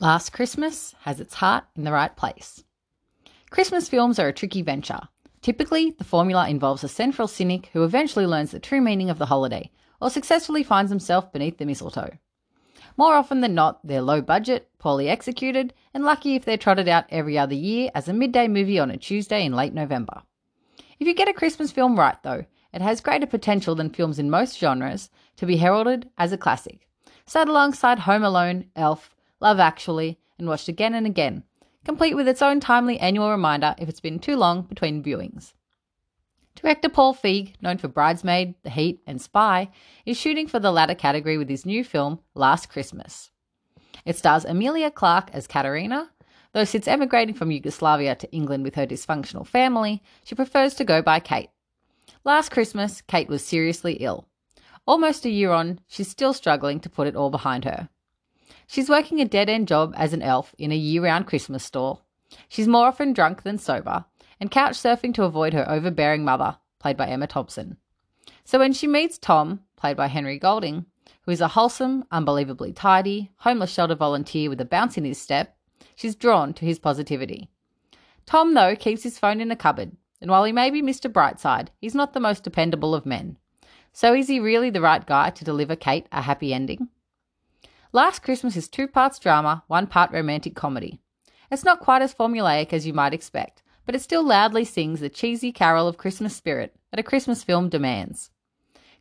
Last Christmas has its heart in the right place. Christmas films are a tricky venture. Typically, the formula involves a central cynic who eventually learns the true meaning of the holiday or successfully finds himself beneath the mistletoe. More often than not, they're low budget, poorly executed, and lucky if they're trotted out every other year as a midday movie on a Tuesday in late November. If you get a Christmas film right, though, it has greater potential than films in most genres to be heralded as a classic, sat alongside Home Alone, Elf, Love Actually, and watched again and again, complete with its own timely annual reminder if it's been too long between viewings. Director Paul Feig, known for Bridesmaid, The Heat, and Spy, is shooting for the latter category with his new film, Last Christmas. It stars Emilia Clarke as Katarina. Though since emigrating from Yugoslavia to England with her dysfunctional family, she prefers to go by Kate. Last Christmas, Kate was seriously ill. Almost a year on, she's still struggling to put it all behind her. She's working a dead end job as an elf in a year round Christmas store. She's more often drunk than sober, and couch surfing to avoid her overbearing mother, played by Emma Thompson. So when she meets Tom, played by Henry Golding, who is a wholesome, unbelievably tidy, homeless shelter volunteer with a bounce in his step, she's drawn to his positivity. Tom, though, keeps his phone in a cupboard, and while he may be Mr. Brightside, he's not the most dependable of men. So is he really the right guy to deliver Kate a happy ending? Last Christmas is two parts drama, one part romantic comedy. It's not quite as formulaic as you might expect, but it still loudly sings the cheesy carol of Christmas spirit that a Christmas film demands.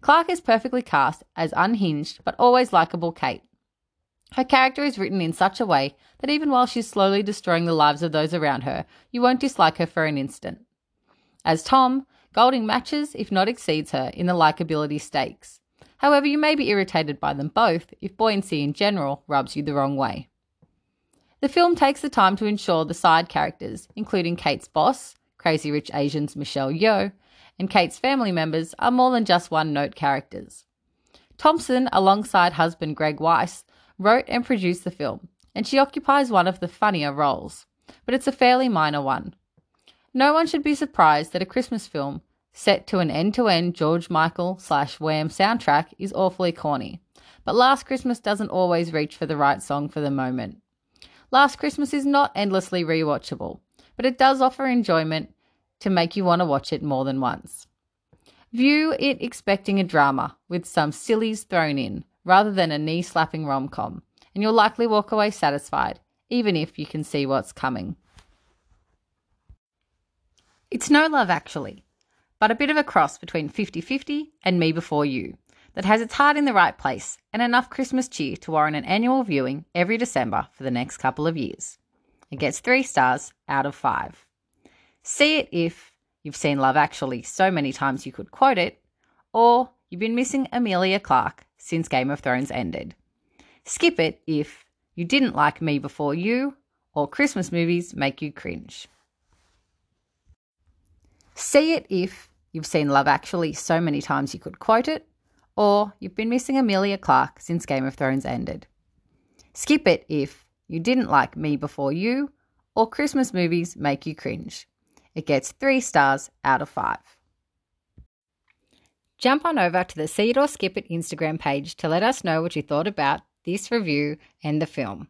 Clarke is perfectly cast as unhinged but always likable Kate. Her character is written in such a way that even while she's slowly destroying the lives of those around her, you won't dislike her for an instant. As Tom, Golding matches, if not exceeds her, in the likability stakes. However, you may be irritated by them both if buoyancy in general rubs you the wrong way. The film takes the time to ensure the side characters, including Kate's boss, Crazy Rich Asians Michelle Yeoh, and Kate's family members, are more than just one note characters. Thompson, alongside husband Greg Wise, wrote and produced the film, and she occupies one of the funnier roles, but it's a fairly minor one. No one should be surprised that a Christmas film set to an end to end George Michael slash Wham soundtrack is awfully corny. But Last Christmas doesn't always reach for the right song for the moment. Last Christmas is not endlessly rewatchable, but it does offer enjoyment to make you want to watch it more than once. View it expecting a drama with some sillies thrown in rather than a knee slapping rom com, and you'll likely walk away satisfied, even if you can see what's coming. It's no love, actually but a bit of a cross between 50 50 and Me Before You that has its heart in the right place and enough Christmas cheer to warrant an annual viewing every December for the next couple of years. It gets three stars out of five. See it if you've seen Love Actually so many times you could quote it, or you've been missing Emilia Clarke since Game of Thrones ended. Skip it if you didn't like Me Before You, or Christmas movies make you cringe. See it if You've seen Love Actually so many times you could quote it, or you've been missing Emilia Clarke since Game of Thrones ended. Skip it if you didn't like Me Before You, or Christmas movies make you cringe. It gets three stars out of five. Jump on over to the See It or Skip It Instagram page to let us know what you thought about this review and the film.